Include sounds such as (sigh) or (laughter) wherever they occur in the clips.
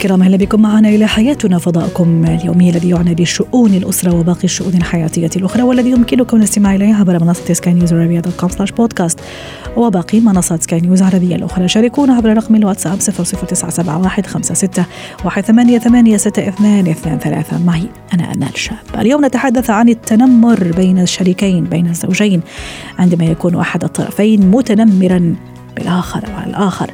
الكرام أهلا بكم معنا إلى حياتنا فضاؤكم اليومي الذي يعنى بشؤون الأسرة وباقي الشؤون الحياتية الأخرى والذي يمكنكم الاستماع إليه عبر منصة سكاي نيوز عربيه dot com slash podcast وباقي منصات سكاي نيوز عربية الأخرى. شاركونا عبر رقم الواتساب 00971 56 18 62 ثلاثة. معي أنا آمال شاب. اليوم نتحدث عن التنمر بين الشريكين بين الزوجين. عندما يكون أحد الطرفين متنمرا بالآخر وعلى الآخر.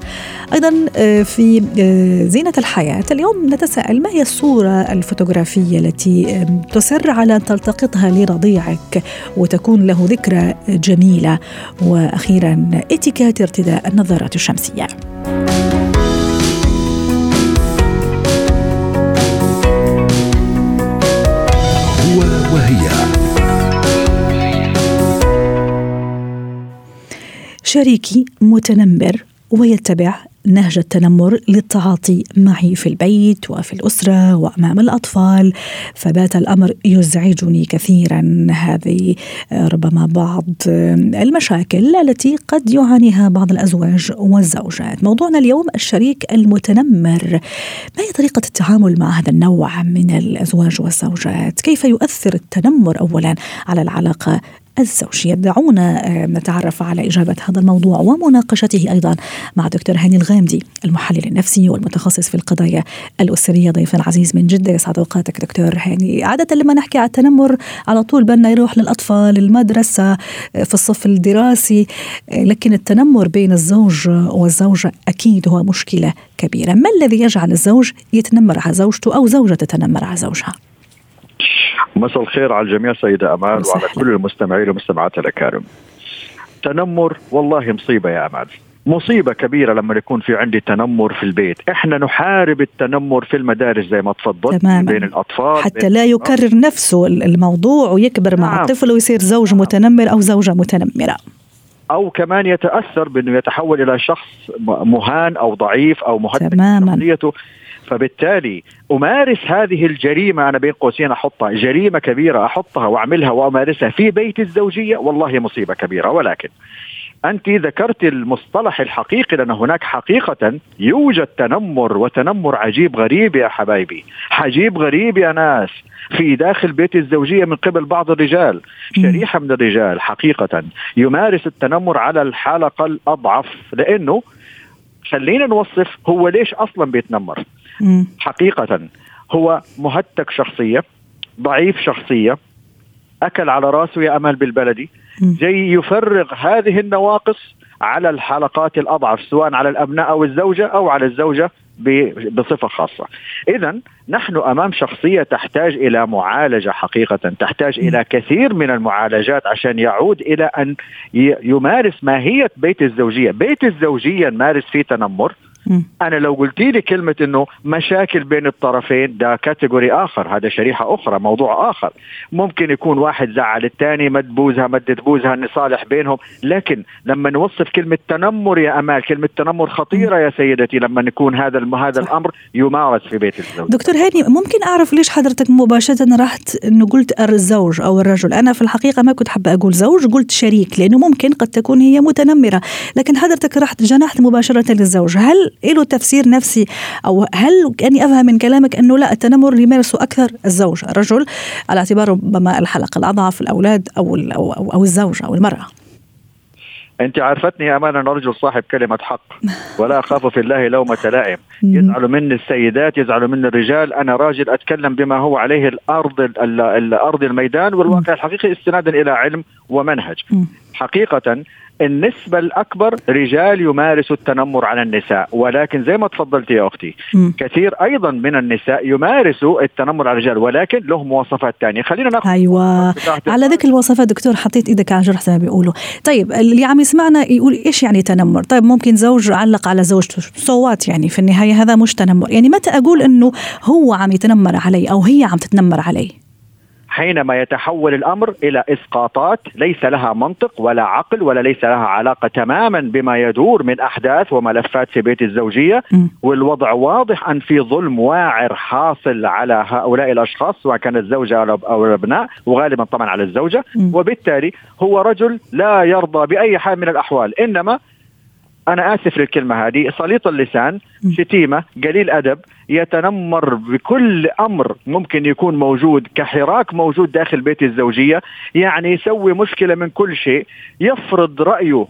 أيضا آه، في آه، زينة الحياة اليوم نتساءل ما هي الصورة الفوتوغرافية التي تصر على أن تلتقطها لرضيعك وتكون له ذكرى جميلة؟ وأخيرا اتكات ارتداء النظارات الشمسية. شريكي متنمر ويتبع نهج التنمر للتعاطي معي في البيت وفي الأسرة وأمام الأطفال فبات الأمر يزعجني كثيرا هذه ربما بعض المشاكل التي قد يعانيها بعض الأزواج والزوجات. موضوعنا اليوم الشريك المتنمر. ما هي طريقة التعامل مع هذا النوع من الأزواج والزوجات؟ كيف يؤثر التنمر اولا على العلاقة الزوجية دعونا آه، نتعرف على إجابة هذا الموضوع ومناقشته أيضا مع دكتور هاني الغامدي المحلل النفسي والمتخصص في القضايا الأسرية. ضيفا عزيز من جدة يسعد أوقاتك دكتور هاني. عادة لما نحكي على التنمر على طول بدنا يروح للأطفال المدرسة آه، في الصف الدراسي آه، لكن التنمر بين الزوج والزوجة أكيد هو مشكلة كبيرة. ما الذي يجعل الزوج يتنمر على زوجته أو زوجة تتنمر على زوجها؟ مساء الخير على الجميع سيدة أمال وعلى كل المستمعين والمستمعات الأكارم. تنمر والله مصيبة يا أمال مصيبة كبيرة لما يكون في عندي تنمر في البيت. إحنا نحارب التنمر في المدارس زي ما تفضلت تماماً. بين الأطفال حتى بين لا يكرر نفسه الموضوع ويكبر مع نعم. الطفل ويصير زوج متنمر أو زوجة متنمرة. أو كمان يتأثر بأنه يتحول إلى شخص مهان أو ضعيف أو مهدد تماماً. فبالتالي أمارس هذه الجريمة أنا بين قوسين أحطها جريمة كبيرة أحطها وأعملها وأمارسها في بيت الزوجية والله مصيبة كبيرة. ولكن أنت ذكرت المصطلح الحقيقي لأن هناك حقيقة يوجد تنمر وتنمر عجيب غريب يا حبايبي. عجيب غريب يا ناس. في داخل بيت الزوجية من قبل بعض الرجال شريحة من الرجال حقيقة يمارس التنمر على الحلقة الأضعف لأنه خلينا نوصف هو ليش أصلا بيتنمر. حقيقة هو مهتك شخصية ضعيف شخصية أكل على راسه يا أمل بالبلدي. جاي يفرغ هذه النواقص على الحلقات الأضعف سواء على الأبناء أو الزوجة أو على الزوجة بصفة خاصة إذا نحن أمام شخصية تحتاج إلى معالجة حقيقة تحتاج إلى كثير من المعالجات عشان يعود إلى أن يمارس ماهية بيت الزوجية بيت الزوجية نمارس فيه تنمر. أنا لو قلت لي كلمة إنه مشاكل بين الطرفين ده كاتيجوري آخر هذا شريحة أخرى موضوع آخر. ممكن يكون واحد زعل الثاني مد بوزها مدت بوزها نصالح بينهم. لكن لما نوصف كلمة تنمر يا أمال كلمة تنمر خطيرة يا سيدتي لما يكون هذا الم- هذا الأمر يمارس في بيت الزوج. دكتور هاني ممكن أعرف ليش حضرتك مباشرة رحت أنه قلت الزوج أو الرجل؟ أنا في الحقيقة ما كنت حابة أقول زوج قلت شريك لأنه ممكن قد تكون هي متنمرة. لكن حضرتك رحت جنحت مباشرة للزوج. هل له تفسير نفسي؟ أو هل كأني أفهم من كلامك أنه لا التنمر يمارسه أكثر الزوج الرجل على اعتبار ربما الحلقة الأضعف الأولاد أو, أو, أو, أو الزوج أو المرأة. أنت عرفتني يا أمان أنا رجل صاحب كلمة حق (laughs) ولا أخاف في الله لومه لائم مم. يزعلوا مني السيدات يزعلوا مني الرجال. أنا راجل أتكلم بما هو عليه الأرض ال- ال- الأرض الميدان والواقع الحقيقي استنادا إلى علم ومنهج. حقيقة النسبة الأكبر رجال يمارسوا التنمر على النساء. ولكن زي ما تفضلت يا أختي مم. كثير أيضا من النساء يمارسوا التنمر على الرجال ولكن له مواصفات ثانية خلينا نأخذ بتاعت- على ذكر الوصفات دكتور حطيت إيدك على جرح زي ما بيقولوا. طيب اللي عم يسمعنا يقول إيش يعني تنمر؟ طيب ممكن زوج علق على زوجته صوات يعني في النهاية هذا مش تنمر. يعني متى أقول إنه هو عم يتنمر علي أو هي عم تتنمر علي؟ حينما يتحول الأمر إلى إسقاطات ليس لها منطق ولا عقل ولا ليس لها علاقة تماما بما يدور من أحداث وملفات في بيت الزوجية. والوضع واضح أن في ظلم واعر حاصل على هؤلاء الأشخاص سواء كانت الزوجة أو الأبناء وغالبا طبعا على الزوجة. وبالتالي هو رجل لا يرضى بأي حال من الأحوال إنما أنا آسف للكلمة هذه. سليط اللسان شتيمة قليل أدب يتنمر بكل أمر ممكن يكون موجود كحراك موجود داخل بيت الزوجية. يعني يسوي مشكلة من كل شيء. يفرض رأيه.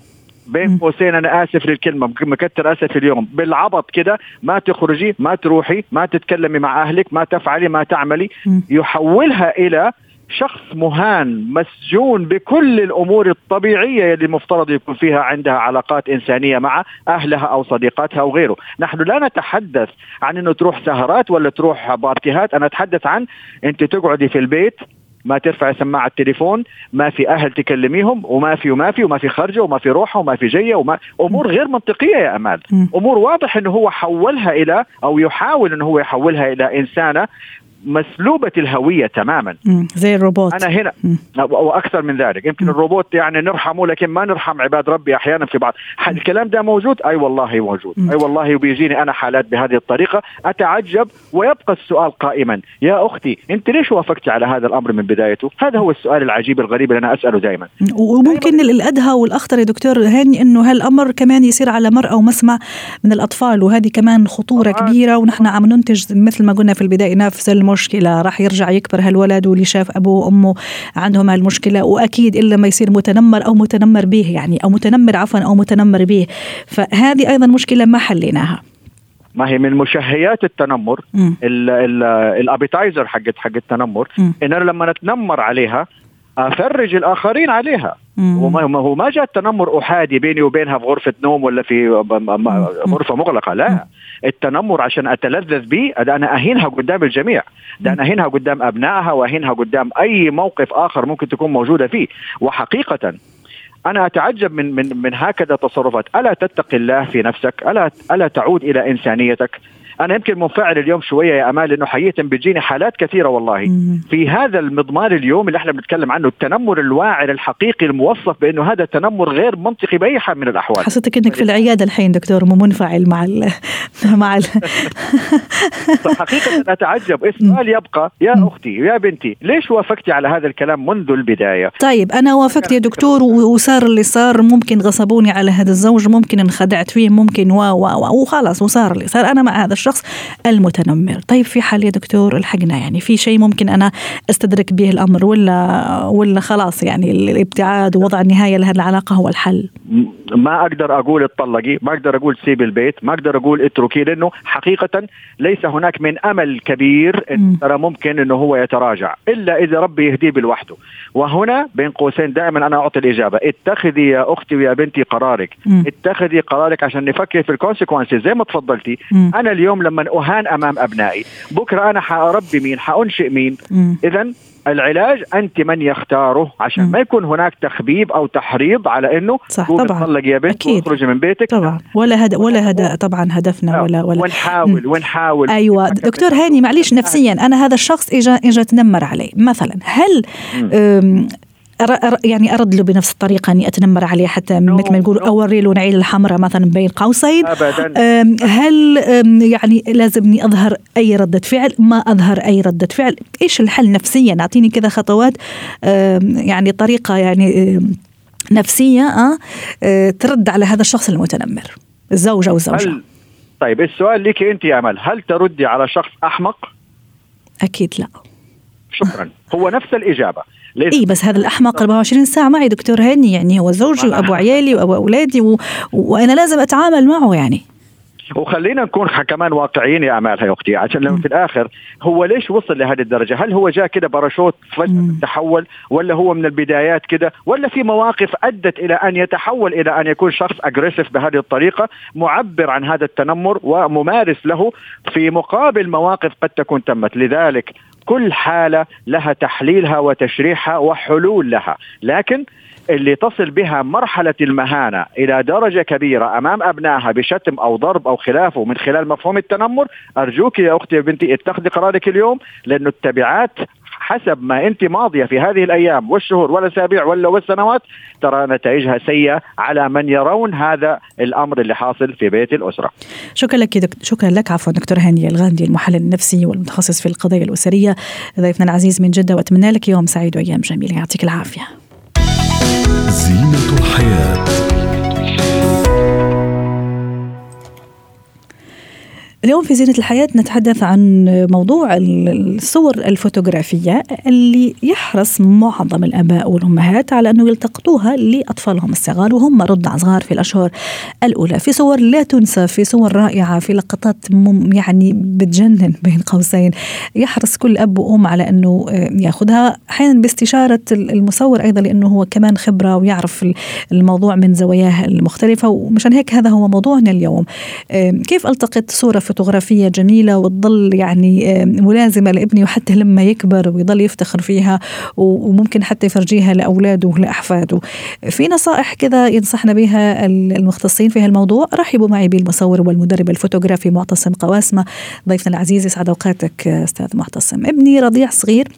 بين قوسين أنا آسف للكلمة مكتر آسف اليوم. بالعبط كده ما تخرجي ما تروحي ما تتكلمي مع أهلك ما تفعلي ما تعملي. يحولها إلى شخص مهان مسجون بكل الأمور الطبيعية اللي المفترض يكون فيها عندها علاقات إنسانية مع أهلها أو صديقاتها أو غيره، نحن لا نتحدث عن إنه تروح سهرات ولا تروح بارتيهات، أنا أتحدث عن أنت تقعدي في البيت ما ترفع سماعة التليفون ما في أهل تكلميهم وما في وما في وما في خرجة وما في روحة وما في جية وما أمور غير منطقية يا أمال. أمور واضح إنه هو حولها إلى أو يحاول إنه هو يحولها إلى إنسانة مسلوبة الهوية تماما. زي الروبوت. أنا هنا. وأكثر من ذلك. يمكن الروبوت يعني نرحمه لكن ما نرحم عباد ربي أحيانا في بعض. الكلام ده موجود؟ أي والله موجود. أي والله وبيجيني أنا حالات بهذه الطريقة. أتعجب ويبقى السؤال قائما. يا أختي أنت ليش وافقتي على هذا الأمر من بدايته؟ هذا هو السؤال العجيب الغريب اللي أنا أسأله دائما وممكن الأدهى والأخطر يا دكتور هاني أنه هالأمر كمان يصير على مرأى ومسمع من الأطفال وهذه كمان خطورة كبيرة ونحن عم ننتج مثل ما قلنا في البداية نفس المشكلة. راح يرجع يكبر هالولد واللي شاف أبوه وأمه عندهم هالمشكلة وأكيد إلا ما يصير متنمر أو متنمر به يعني أو متنمر عفوا أو متنمر به. فهذه أيضا مشكلة ما حليناها. ما هي من مشهيات التنمر الأبيتايزر حق حق التنمر إن أنا لما نتنمر عليها أفرج الآخرين عليها. وما هو ما جاء التنمر أحادي بيني وبينها في غرفة نوم ولا في غرفة مغلقة لا. التنمر عشان أتلذذ به أنا أهينها قدام الجميع. ده أنا أهينها قدام أبنائها وأهينها قدام أي موقف آخر ممكن تكون موجودة فيه. وحقيقة أنا أتعجب من من من هكذا تصرفات. ألا تتقي الله في نفسك الا ألا تعود إلى إنسانيتك. أنا يمكن منفعل اليوم شوية يا أمال لأنه حقيقة بتجيني حالات كثيرة والله. في هذا المضمار اليوم اللي إحنا بنتكلم عنه التنمر الواعر الحقيقي الموصف بإنه هذا تنمر غير منطقي بأي حال من الأحوال. حسيتك إنك في العيادة الحين دكتور مو منفعل مع ال (laughs) مع ال حقيقة أتعجب. (laughs) السؤال يبقى يا أختي يا بنتي ليش وافقتي على هذا الكلام منذ البداية؟ طيب أنا وافقت يا دكتور وصار اللي صار ممكن غصبوني على هذا الزوج ممكن انخدعت فيه ممكن و وخلاص وصار اللي صار. أنا مع هذا الشخص المتنمر. طيب في حال يا دكتور الحقنا يعني في شيء ممكن أنا أستدرك به الأمر ولا ولا خلاص يعني الابتعاد ووضع النهاية لهذه العلاقة هو الحل؟ ما أقدر أقول اتطلقي ما أقدر أقول سيب البيت ما أقدر أقول اتركي لأنه حقيقة ليس هناك من أمل كبير إن ترى ممكن إنه هو يتراجع إلا إذا ربي يهديه بالوحده. وهنا بين قوسين دائما أنا أعطي الإجابة. اتخذي يا أختي ويا بنتي قرارك. م. اتخذي قرارك عشان نفكر في الكونسيكونسز زي ما تفضلتي. م. أنا اليوم لما أهان أمام أبنائي بكرة أنا حاربي مين؟ حأنشئ مين؟ اذا العلاج أنت من يختاره عشان م. ما يكون هناك تخبيب أو تحريض على إنه صح طبعا. يا بنت واخرجي من بيتك. طبعا. ولا هد... ولا هد... طبعا هدفنا نعم. ولا ولا ونحاول ونحاول. أيوه. دكتور هاني معليش نفسيا أنا هذا الشخص اجى اجى تنمر علي مثلا هل يعني أرد له بنفس الطريقة أني أتنمر عليه حتى مثل ما نقول اوري له نعيل الحمراء مثلا بين قوسين. ابدا. هل يعني لازمني أظهر أي ردة فعل؟ ما أظهر أي ردة فعل. إيش الحل نفسيا؟ أعطيني كذا خطوات يعني طريقة يعني نفسية أه ترد على هذا الشخص المتنمر. الزوجه هل طيب السؤال لك أنت يا أمل. هل تردي على شخص أحمق؟ أكيد لا. شكرا. هو نفس الإجابة. اي بس هذا الأحمق 24 ساعة معي دكتور هاني يعني هو زوجي وأبو عيالي وأبو أولادي و... وأنا لازم أتعامل معه يعني. وخلينا نكون كمان واقعيين يا أمال يا أختي عشان لما في الآخر هو ليش وصل لهذه الدرجة؟ هل هو جاء كده باراشوت فجاه تحول ولا هو من البدايات كده؟ ولا في مواقف أدت إلى أن يتحول إلى أن يكون شخص aggressive بهذه الطريقة معبر عن هذا التنمر وممارس له في مقابل مواقف قد تكون تمت؟ لذلك كل حالة لها تحليلها وتشريحها وحلول لها. لكن اللي تصل بها مرحلة المهانة إلى درجة كبيرة أمام أبنائها بشتم أو ضرب أو خلافه من خلال مفهوم التنمر أرجوك يا أختي يا بنتي اتخذي قرارك اليوم لأنه التبعات حسب ما أنت ماضية في هذه الأيام والشهور والأسابيع ولا والسنوات ترى نتائجها سيئة على من يرون هذا الأمر اللي حاصل في بيت الأسرة. شكرا لك دك... شكرا لك عفوا دكتور هاني الغاندي المحلل النفسي والمتخصص في القضايا الأسرية ضيفنا العزيز من جدة وأتمنى لك يوم سعيد وأيام جميلة يعطيك العافية. زينة الحياة اليوم في زينة الحياة نتحدث عن موضوع الصور الفوتوغرافية اللي يحرص معظم الآباء والأمهات على أنه يلتقطوها لأطفالهم الصغار وهم رضع صغار في الأشهر الأولى. في صور لا تنسى في صور رائعة في لقطات يعني بتجنن بين قوسين. يحرص كل أب وأم على أنه ياخذها. أحيانا باستشارة المصور أيضا لأنه هو كمان خبرة ويعرف الموضوع من زواياه المختلفة. ومشان هيك هذا هو موضوعنا اليوم. كيف ألتقط صورة فوتوغرافية جميلة وتظل يعني ملازمة لابني وحتى لما يكبر ويظل يفتخر فيها وممكن حتى يفرجيها لأولاده ولأحفاده. في نصائح كذا ينصحنا بها المختصين في هالموضوع؟ رحبوا معي بالمصور والمدرب الفوتوغرافي معتصم قواسمة ضيفنا العزيز يسعد أوقاتك أستاذ معتصم. ابني رضيع صغير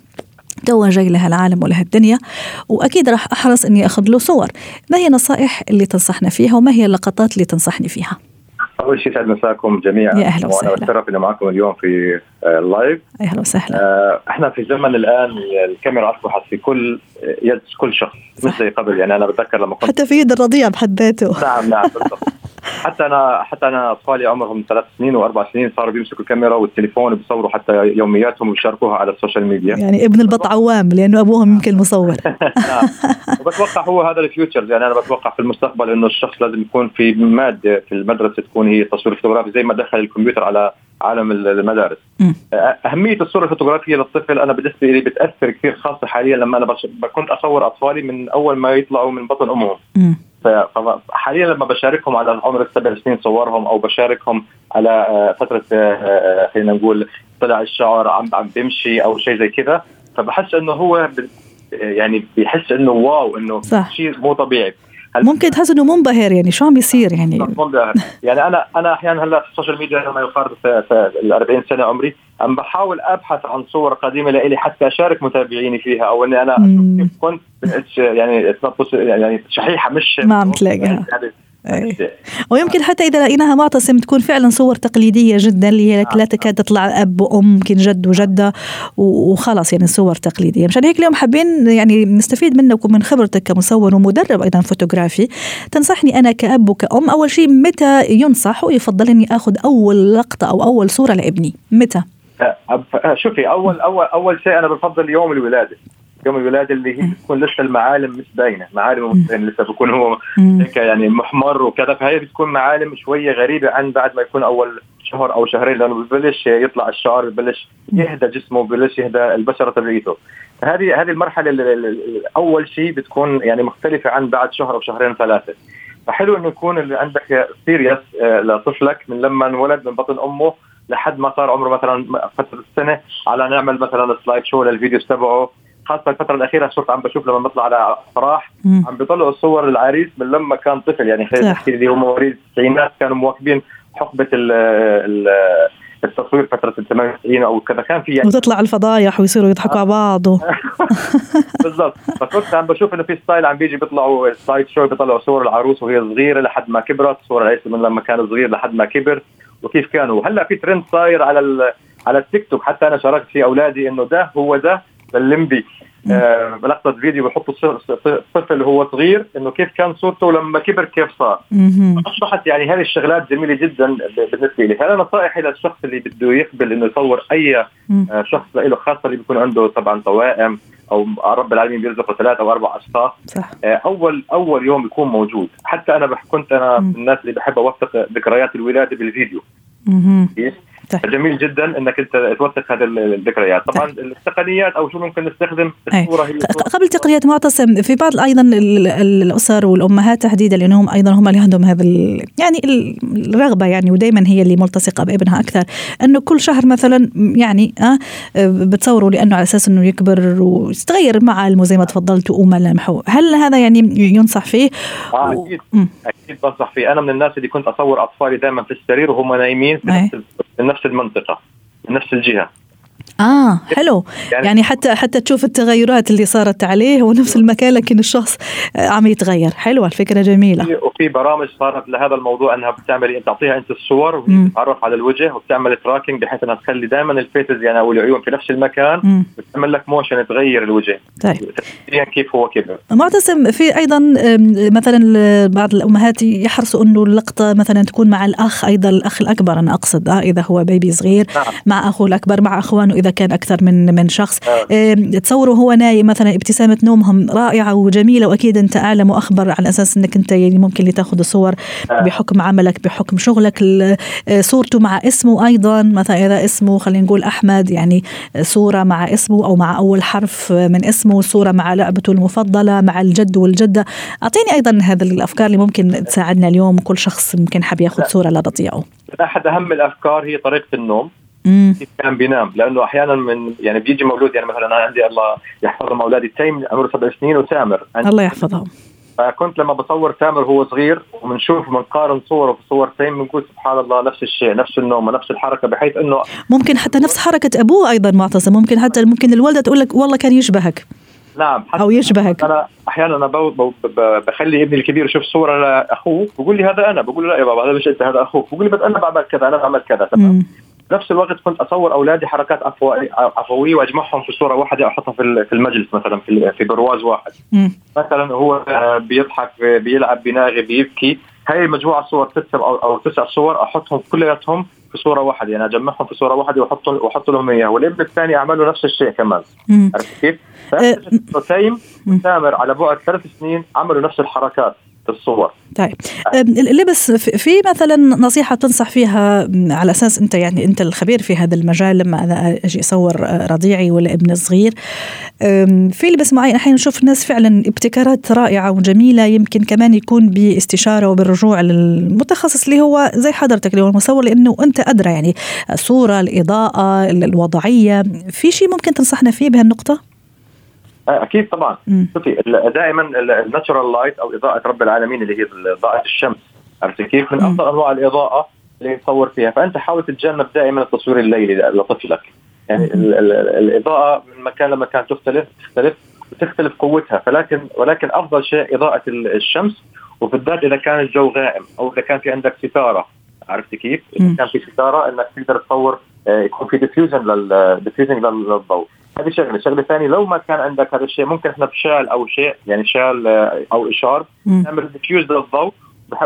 تو جاي لهالعالم ولهالدنيا وأكيد راح أحرص إني أخذ له صور. ما هي النصائح اللي تنصحنا فيها وما هي اللقطات اللي تنصحني فيها؟ أول شيء يسعد مساكم جميعا. يا أهلا وسهلا. وأنا بتشرف إني معكم اليوم في ال live يا أهلا وسهلا. آه إحنا في زمن الآن الكاميرا أصبحت في كل يد كل شخص مش زي قبل. يعني أنا بتذكر لما كنت حتى في يد الرضيع بحد ذاته نعم نعم (laughs) بالضبط. حتى أنا حتى أنا أطفالي عمرهم ثلاث سنين وأربع سنين صاروا بيمسكوا الكاميرا والتليفون وبيصوروا حتى يومياتهم ويشاركوها على ال social media. يعني ابن البط عوام لأنه أبوهم يمكن مصور. (laughs) نعم. وبتوقع هو هذا ال future يعني أنا بتوقع في المستقبل إنه الشخص لازم يكون في مادة في المدرسة تكون هي التصوير الفوتوغرافي زي ما دخل الكمبيوتر على عالم المدارس م. أهمية الصورة الفوتوغرافية للطفل أنا بالنسبة لي بتأثر كثير خاصة حاليا لما أنا بش... كنت أصور أطفالي من أول ما يطلعوا من بطن أمهم. فحاليا لما بشاركهم على عمر السبع سنين صورهم أو بشاركهم على فترة خلينا نقول طلع الشعر عم عم بيمشي أو شيء زي كذا فبحس إنه هو يعني بيحس إنه واو إنه شيء مو طبيعي ممكن تحس إنه منبهر يعني شو عم بيصير يعني؟ (laughs) منبهر. يعني أنا أنا أحيانا هلأ في ال social media لما يقارب ال 40 سنة عمري عم بحاول أبحث عن صور قديمة لإلي حتى أشارك متابعيني فيها أو إني أنا كيف كنت يعني يعني شحيحة مش ما عم تلاقيها. أيه. ويمكن حتى إذا لقيناها معتصم تكون فعلا صور تقليدية جدا اللي هي لا تكاد تطلع أب وأم يمكن جد وجدة وخلاص يعني صور تقليدية. مشان هيك اليوم حابين يعني نستفيد منك ومن خبرتك كمصور ومدرب أيضا فوتوغرافي. تنصحني أنا كأب وكأم أول شيء متى ينصح ويفضل إني آخذ أول لقطة أو أول صورة لابني؟ متى؟ شوفي أول أول أول شيء أنا بفضل يوم الولادة. يوم الولادة اللي هي بتكون لسه المعالم مش باينة معالم مش باينه لسه بكون هو يعني محمر وكذا فهي بتكون معالم شوية غريبة عن بعد ما يكون أول شهر أو شهرين لأنه ببلش يطلع الشعر ببلش يهدى جسمه ببلش يهدى البشرة تبعيته. هذه هذه المرحلة أول شيء بتكون يعني مختلفة عن بعد شهر أو شهرين ثلاثة. فحلو إنه يكون اللي عندك series لطفلك من لما انولد من بطن أمه لحد ما صار عمره مثلا فترة السنة على نعمل مثلا slide show لل videos تبعه. خاصة الفترة الأخيرة صرت عم بشوف لما بطلع على افراح عم بيطلعوا صور العريس من لما كان طفل. يعني خلينا نحكي اللي هم مواليد التسعينات كانوا مواكبين حقبة ال ال التصوير فترة ال 98 أو كذا. كان في يعني وتطلع الفضايح ويصيروا يضحكوا على بعض (laughs) (laughs) بالضبط. فكنت عم بشوف إنه في style عم بيجي بيطلعوا slide show بيطلعوا صور العروس وهي صغيرة لحد ما كبرت صور العريس من لما كان صغير لحد ما كبر وكيف كانوا. هلا في ترند صاير على على التيك توك. حتى أنا شاركت في أولادي إنه ده هو ده الليمبي. آه لقطه فيديو بحطوا طفل وهو صغير إنه كيف كان صورته لما كبر كيف صار. أصبحت يعني هذه الشغلات جميلة جدا بالنسبة لي. هذا نصائحي للشخص اللي بده يقبل إنه يصور أي آه شخص له خاصة اللي بيكون عنده طبعا توائم أو رب العالمين بيرزقه ثلاث أو أربع أشخاص؟ صح. آه أول أول يوم يكون موجود. حتى أنا كنت أنا من الناس اللي بحب أوثق ذكريات الولادة بالفيديو. جميل جدا إنك أنت توثق هذه الذكريات. طبعا التقنيات أو شو ممكن نستخدم الصورة هي قبل تقنيات معتصم في بعض أيضا الأسر والأمهات تحديدا لأنهم أيضا هم اللي عندهم هذا يعني الرغبة يعني ودائما هي اللي ملتصقة بابنها أكثر. إنه كل شهر مثلا يعني آه بتصوروا لأنه على أساس إنه يكبر ويتغير معالمه زي ما تفضلت وملامحه هل هذا يعني ينصح فيه؟ آه أكيد. و... أكيد بنصح فيه. أنا من الناس اللي كنت أصور أطفالي دايما في السرير وهم نايمين في نفس نفس المنطقة من نفس الجهة. آه حلو. يعني, يعني حتى حتى تشوف التغيرات اللي صارت عليه هو نفس المكان لكن الشخص عم يتغير. حلوة الفكرة جميلة. وفي برامج صارت لهذا الموضوع إنها بتعمل تعطيها أنت الصور وتتعرف على الوجه وبتعمل tracking بحيث إنها تخلي دائما ال face يعني أو العيون في نفس المكان بتعمل لك motion تغير الوجه. طيب. كيف هو كبر معتصم في أيضا مثلا بعض الأمهات يحرصوا إنه اللقطة مثلا تكون مع الأخ أيضا الأخ الأكبر أنا أقصد آه إذا هو baby صغير نعم. مع اخوه الأكبر مع أخوانه إذا كان أكثر من من شخص. نعم. تصوروا هو نايم مثلا ابتسامة نومهم رائعة وجميلة وأكيد أنت أعلم وأخبر على أساس إنك أنت يعني ممكن اللي تاخذ الصور نعم. بحكم عملك بحكم شغلك صورته مع اسمه أيضا. مثلا إذا اسمه خلينا نقول أحمد يعني صورة مع اسمه أو مع أول حرف من اسمه صورة مع لعبته المفضلة مع الجد والجدة. أعطيني أيضا هذه الأفكار اللي ممكن تساعدنا اليوم كل شخص ممكن حاب ياخذ صورة لرضيعه أحد أهم الأفكار هي طريقة النوم. كان بينام لأنه أحيانا من يعني بيجي مولود يعني مثلا أنا عندي الله يحفظهم اولادي تيم عمره سبع سنين وتامر الله يحفظهم. فكنت لما بصور تامر وهو صغير وبنشوف بنقارن صوره بصور تيم بنقول سبحان الله نفس الشيء نفس النوم ونفس الحركة بحيث إنه ممكن حتى نفس حركة أبوه أيضا معتصم. ممكن حتى ممكن الوالده تقول لك والله كان يشبهك. نعم أو يشبهك. أنا أحيانا أنا بخلي ابني الكبير يشوف صورة لأخوه بقول لي هذا أنا بقول له لا يا بابا هذا مش أنت هذا أخوك. بقول لي بس أنا بعمل كذا أنا بعمل كذا تمام؟ نفس الوقت كنت أصور أولادي حركات عفويه وأجمعهم في صورة واحدة احطها في المجلس مثلا في في برواز واحد. مثلا هو بيضحك بيلعب بيناغي بيبكي. هاي مجموعة صور ست أو أو تسع صور أحطهم كلياتهم في صورة واحدة. يعني أجمعهم في صورة واحدة واحط وأحط لهم إياها. والابن الثاني اعمل له نفس الشيء كمان. عرفت كيف؟ تيم وسامر على بعد ثلاث سنين عملوا نفس الحركات. الصور. طيب. لبس في مثلا نصيحة تنصح فيها على أساس أنت يعني أنت الخبير في هذا المجال لما أنا أجي أصور رضيعي ولا ابن صغير. في لبس معين أحيانا نشوف الناس فعلا ابتكارات رائعة وجميلة يمكن كمان يكون باستشارة وبالرجوع للمتخصص اللي هو زي حضرتك اللي هو المصور لأنه أنت أدرى يعني الصورة الإضاءة الوضعية. في شيء ممكن تنصحنا فيه بهالنقطة؟ أكيد طبعا. شوفي دائما ال natural light أو إضاءة رب العالمين اللي هي اضاءه الشمس. عرفتي كيف؟ من أفضل أنواع الإضاءة اللي تصور فيها. فأنت حاول تتجنب دائما التصوير الليلي لطفلك. يعني ال ال الإضاءة من مكان لمكان تختلف تختلف تختلف قوتها. فلكن ولكن أفضل شيء إضاءة الشمس. وبالذات إذا كان الجو غائم أو إذا كان في عندك ستارة. عرفتي كيف؟ إذا كان في ستارة إنك تقدر تصور آه، يكون في diffusion لل للضوء. هذه شغلة، شغلة ثانية لو ما كان عندك هذا الشيء ممكن إحنا بشال أو شيء يعني شال آه، أو إشارب نعمل diffuse للضوء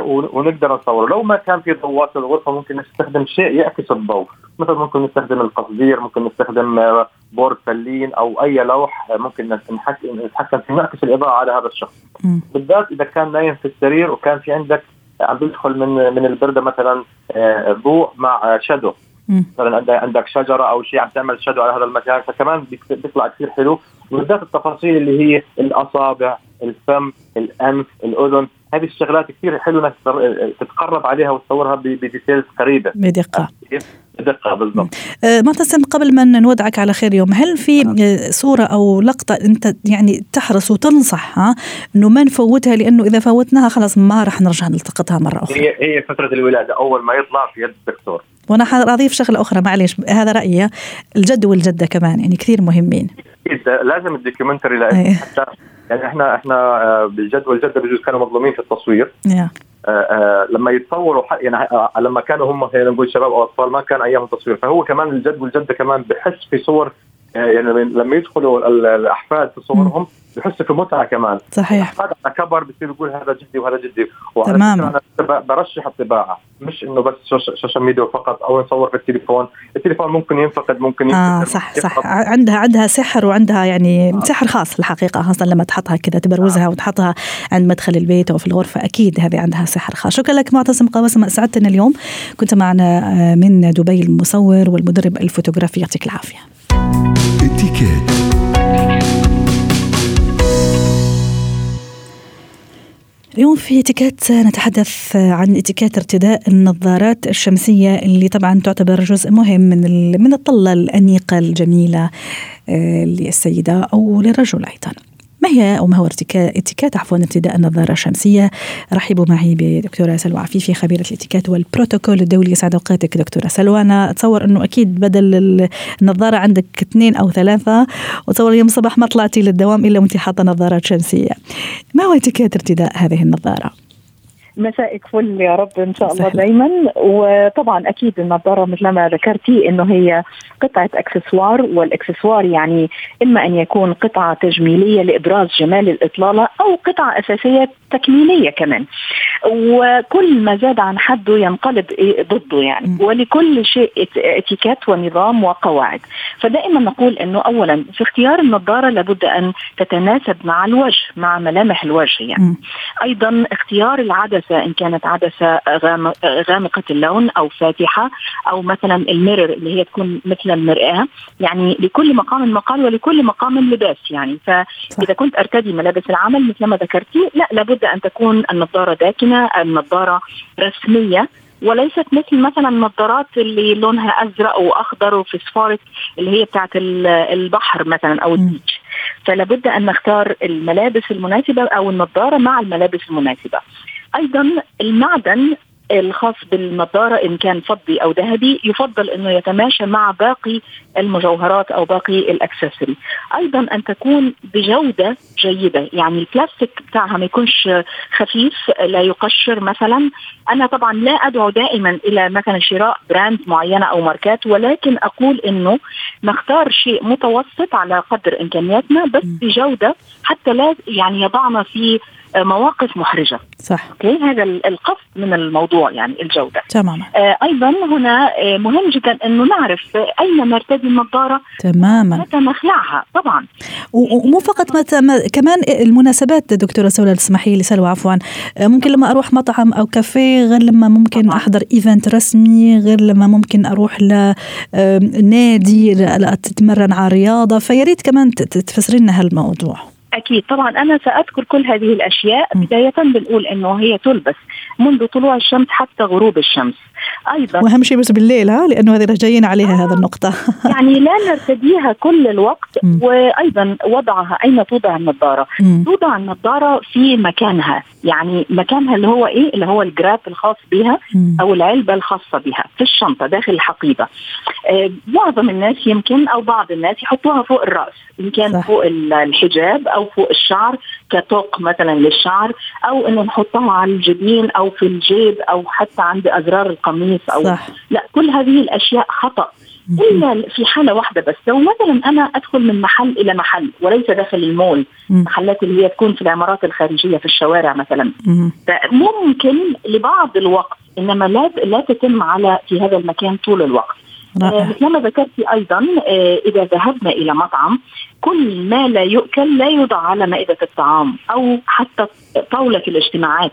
ونقدر نصوره، لو ما كان في ضوءات في الغرفة ممكن نستخدم شيء يعكس الضوء، مثلا ممكن نستخدم القصدير، ممكن نستخدم آه، board فلين أو أي لوح آه، ممكن نتحكم في نعكس الإضاءة على هذا الشخص. بالذات إذا كان نايم في السرير وكان في عندك عم بيدخل من من البردة مثلا ضوء مع shadow مثلا عندك شجرة أو شيء عم تعمل shadow على هذا المكان فكمان بيطلع كثير حلو. وبالذات التفاصيل اللي هي الأصابع الفم الأنف الأذن هذه الشغلات كثير حلو إنك تتقرب عليها وتصورها ب details قريبة. بدقة. بدقه بالضبط. أه معتصم قبل ما نودعك على خير يوم هل في أه. صورة أو لقطة أنت يعني تحرص وتنصح ها إنه ما نفوتها؟ لأنه إذا فوتناها خلاص ما راح نرجع نلتقطها مرة أخرى. هي هي فترة الولادة أول ما يطلع في يد الدكتور. وأنا اضيف شغلة أخرى معلش هذا رأيي الجد والجدة كمان يعني كثير مهمين. لازم الدوكيومنتري لأنه حتى يعني إحنا إحنا آه، بالجد والجدة بجوز كانوا مظلومين في التصوير. yeah. آه آه لما يتصوروا يعني آه لما كانوا هم خلينا نقول شباب أو أطفال ما كان أيام التصوير فهو كمان الجد والجدة كمان بحس في صور يعني لما يدخلوا الأحفاد في صورهم بحس في متعة كمان. صحيح. هذا على كبر بصير يقول هذا جدي وهذا جدي. تمام أنا برشح الطباعة. مش إنه بس social media فقط أو نصور في التليفون. التليفون ممكن ينفقد ممكن ينفقد. آه صح صح. عندها عندها سحر وعندها يعني آه. سحر خاص الحقيقة خاصة لما تحطها كذا تبروزها آه. وتحطها عند مدخل البيت أو في الغرفة. أكيد هذه عندها سحر خاص. شكرا لك معتصم قواسم أسعدتنا اليوم. كنت معنا آه، من دبي المصور والمدرب الفوتوغرافي يعطيك العافية. اليوم في اتيكيت نتحدث عن اتيكيت ارتداء النظارات الشمسية اللي طبعا تعتبر جزء مهم من من الطلة الأنيقة الجميلة آه، للسيدة أو للرجل أيضا. ما هي وما هو اتكات عفوا ارتداء النظارة الشمسية؟ رحبوا معي بدكتورة سلوى عفيفي خبيرة الاتيكات والبروتوكول الدولي يسعد أوقاتك دكتورة سلوى. أنا أتصور أنه أكيد بدل النظارة عندك اثنين أو ثلاثة وتصور يوم الصباح ما طلعتي للدوام إلا وأنت حاطة نظارات شمسية. ما هو اتيكات ارتداء هذه النظارة؟ مسائك فل يا رب إن شاء الله دائما وطبعا أكيد النظارة مثل ما ذكرتي إنه هي قطعة أكسسوار والأكسسوار يعني إما أن يكون قطعة تجميلية لإبراز جمال الإطلالة أو قطعة أساسية تكميلية كمان. وكل ما زاد عن حده ينقلب ضده يعني. ولكل شيء اتيكيت ونظام وقواعد. فدائما نقول إنه اولا في اختيار النظارة لابد أن تتناسب مع الوجه مع ملامح الوجه يعني. أيضا اختيار العدسه إن كانت عدسة غامقة اللون أو فاتحة أو مثلا الميرور اللي هي تكون مثل المرآة. يعني لكل مقام مقال ولكل مقام لباس يعني. فإذا كنت أرتدي ملابس العمل مثل ما ذكرتي لا لابد أن تكون النظارة داكنة النظارة رسمية وليست مثل مثلا النظارات اللي لونها أزرق وأخضر وفسفورك اللي هي بتاعت البحر مثلا أو البيتش. فلا بد أن نختار الملابس المناسبة أو النظارة مع الملابس المناسبة. أيضا المعدن الخاص بالنظاره إن كان فضي أو ذهبي يفضل إنه يتماشى مع باقي المجوهرات أو باقي ال accessory أيضا أن تكون بجودة جيدة يعني البلاستيك بتاعها ما يكونش خفيف لا يقشر مثلا. أنا طبعا لا أدعو دائما إلى مثلا شراء brand معينة أو ماركات ولكن أقول إنه نختار شيء متوسط على قدر إمكانياتنا بس بجودة حتى لا يعني يضعنا في مواقف محرجة. صح. okay؟ هذا القصد من الموضوع يعني الجودة. تماما. آه أيضا هنا آه مهم جدا إنه نعرف أين نرتدي النظارة. تماما. متى نخلعها؟ طبعا. ومو فقط متى كمان المناسبات دكتورة سولا تسمحي لي سلوى عفوا. آه ممكن لما أروح مطعم أو كافيه غير لما ممكن طبعا. أحضر event رسمي غير لما ممكن أروح لنادي أتمرن على رياضة. فياريت كمان تفسري لنا هالموضوع. أكيد. طبعا أنا سأذكر كل هذه الأشياء. بداية بنقول إنه هي تلبس منذ طلوع الشمس حتى غروب الشمس. أيضا وأهم شيء بس بالليل ها؟ لأنه هذه جايين عليها آه هذا النقطة. يعني لا نرتديها كل الوقت. وأيضا وضعها أين توضع النظارة؟ توضع النظارة في مكانها. يعني مكانها اللي هو إيه؟ اللي هو الجراب الخاص بها أو العلبة الخاصة بها في الشنطة داخل الحقيبة. آه معظم الناس يمكن أو بعض الناس يحطوها فوق الرأس. ان كان صح. فوق الحجاب أو فوق الشعر كتوق مثلا للشعر أو إنه نحطها على الجبين أو في الجيب أو حتى عند أزرار القميص أو صح. لا كل هذه الأشياء خطأ. إلا في حالة واحدة بس لو مثلا أنا أدخل من محل إلى محل وليس داخل المول محلات اللي هي تكون في العمارات الخارجية في الشوارع مثلا فممكن لبعض الوقت إنما لا لا تتم على في هذا المكان طول الوقت. مثل ما ذكرت أيضا آه إذا ذهبنا إلى مطعم كل ما لا يؤكل لا يوضع على مائدة الطعام أو حتى طاولة الاجتماعات.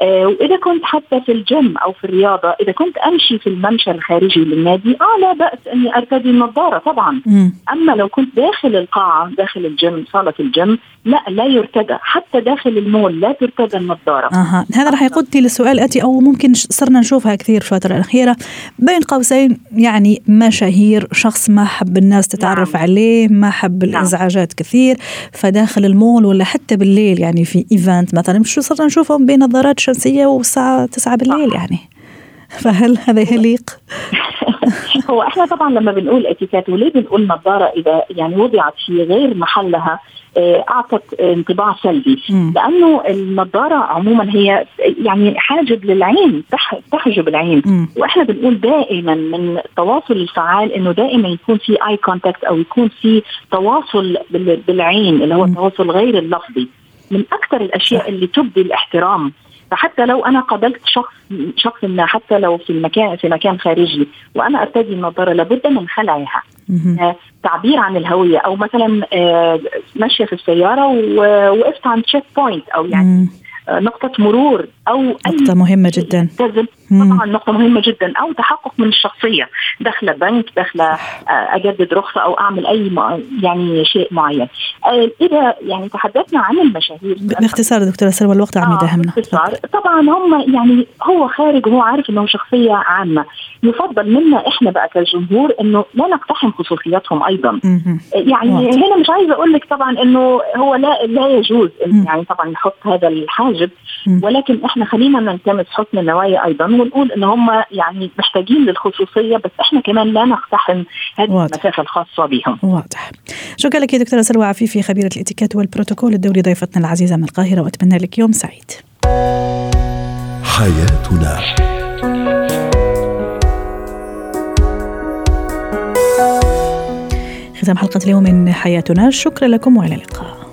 آه وإذا كنت حتى في الجيم أو في الرياضة إذا كنت أمشي في الممشى الخارجي للنادي آه لا بأس أني أرتدي النظارة طبعا م. أما لو كنت داخل القاعة داخل الجيم صالة الجيم لا لا يرتدى حتى داخل المول لا ترتدى النظارة أها هذا راح يقودني للسؤال الاتي أو ممكن صرنا نشوفها كثير في الفترة الأخيرة بين قوسين يعني مشاهير شخص ما حب الناس تتعرف نعم. عليه ما حب نعم. الإزعاجات كثير فداخل المول ولا حتى بالليل يعني في event مثلا شو صرنا نشوفهم بنظارات شمسيه والساعة 9 بالليل يعني. فهل هذا يليق؟ (laughs) هو إحنا طبعا لما بنقول اتيكيت وليه بنقول نظارة إذا يعني وضعت في غير محلها؟ أعطت انطباع سلبي. لأنه النظارة عموما هي يعني حاجب للعين تحجب العين. م. وإحنا بنقول دائما من التواصل الفعال إنه دائما يكون في اي كونتاكت أو يكون في تواصل بالعين اللي هو التواصل غير اللفظي. من أكثر الأشياء اللي تبدي الاحترام. فحتى لو أنا قابلت شخص شخص ما حتى لو في المكان في مكان خارجي وأنا أرتدي النظارة لابد من خلعها. آه تعبير عن الهوية أو مثلا آه ماشيه في السيارة ووقفت عند check point أو يعني نقطة مرور أو نقطة مهمة جدا. طبعا نقطة مهمة جدا. أو تحقق من الشخصية. داخلة بنك داخلة أجدد رخصة أو أعمل أي يعني شيء معين. إذا يعني تحدثنا عن المشاهير. باختصار دكتورة سلوى الوقت عم يداهمنا. باختصار. طبعا هم يعني هو خارج وهو عارف إنه شخصية عامة. يفضل منا إحنا بقى كجمهور إنه لا نقتحم خصوصياتهم أيضا. يعني هنا مش عايزة أقول لك طبعا إنه هو لا لا يجوز يعني طبعا نحط هذا الحاجب ولكن إحنا خلينا نلتمس حسن النوايا أيضا ونقول إن هم يعني محتاجين للخصوصية بس إحنا كمان لا نقتحم هذه المسافة الخاصة بهم. واضح. شكرا لك يا دكتورة سلوى عفيفي خبيرة الإتيكيت والبروتوكول الدولي ضيفتنا العزيزة من القاهرة وأتمنى لك يوم سعيد. حياتنا ختام حلقة اليوم من حياتنا شكرا لكم وإلى اللقاء